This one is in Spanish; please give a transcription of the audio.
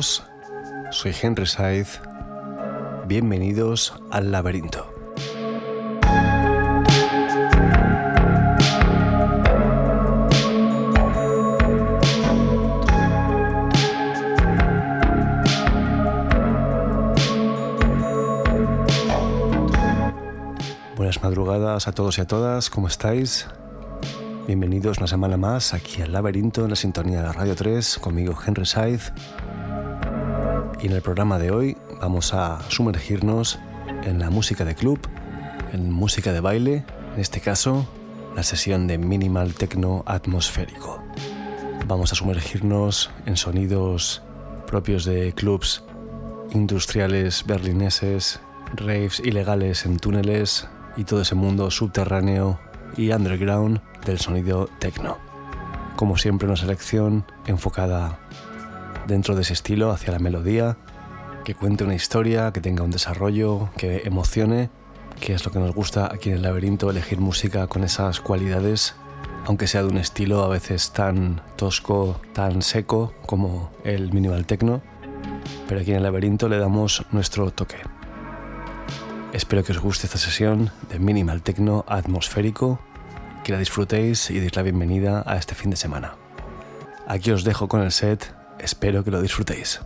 Soy Henry Saiz. Bienvenidos al laberinto. Buenas madrugadas a todos y a todas, ¿cómo estáis? Bienvenidos una semana más aquí al laberinto en la sintonía de Radio 3, conmigo Henry Saiz. Y en el programa de hoy vamos a sumergirnos en la música de club, en música de baile, en este caso la sesión de minimal techno atmosférico. Vamos a sumergirnos en sonidos propios de clubs industriales berlineses, raves ilegales en túneles y todo ese mundo subterráneo y underground del sonido techno. Como siempre una selección enfocada dentro de ese estilo hacia la melodía, que cuente una historia, que tenga un desarrollo, que emocione, que es lo que nos gusta aquí en el laberinto, elegir música con esas cualidades, aunque sea de un estilo a veces tan tosco, tan seco como el minimal techno, pero aquí en el laberinto le damos nuestro toque. Espero que os guste esta sesión de minimal techno atmosférico, que la disfrutéis y deis la bienvenida a este fin de semana. Aquí os dejo con el set, espero que lo disfrutéis.